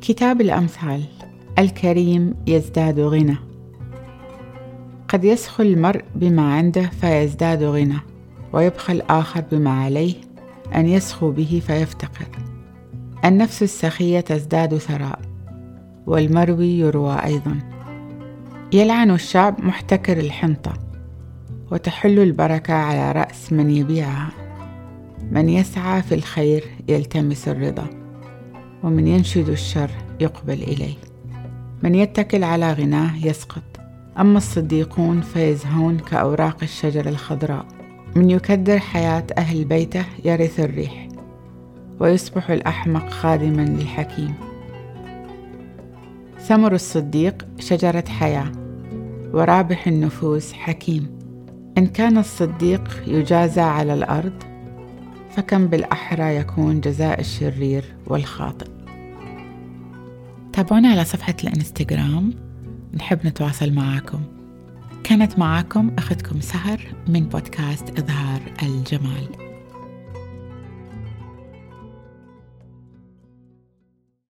كتاب الأمثال الكريم يزداد غنى. قد يسخو المرء بما عنده فيزداد غنى ويبخل الآخر بما عليه أن يسخو به فيفتقر. النفس السخية تزداد ثراء والمروي يروى أيضا. يلعن الشعب محتكر الحنطة. وتحل البركة على رأس من يبيعها. من يسعى في الخير يلتمس الرضا ومن ينشد الشر يقبل إليه. من يتكل على غناه يسقط أما الصديقون فيزهون كأوراق الشجر الخضراء. من يكدر حياة أهل بيته يرث الريح ويصبح الأحمق خادما للحكيم. ثمر الصديق شجرة حياة ورابح النفوس حكيم. إن كان الصديق يجازى على الأرض فكم بالأحرى يكون جزاء الشرير والخاطئ. تابعونا على صفحة الإنستغرام. نحب نتواصل معاكم. كانت معاكم أختكم سهر من بودكاست إظهار الجمال.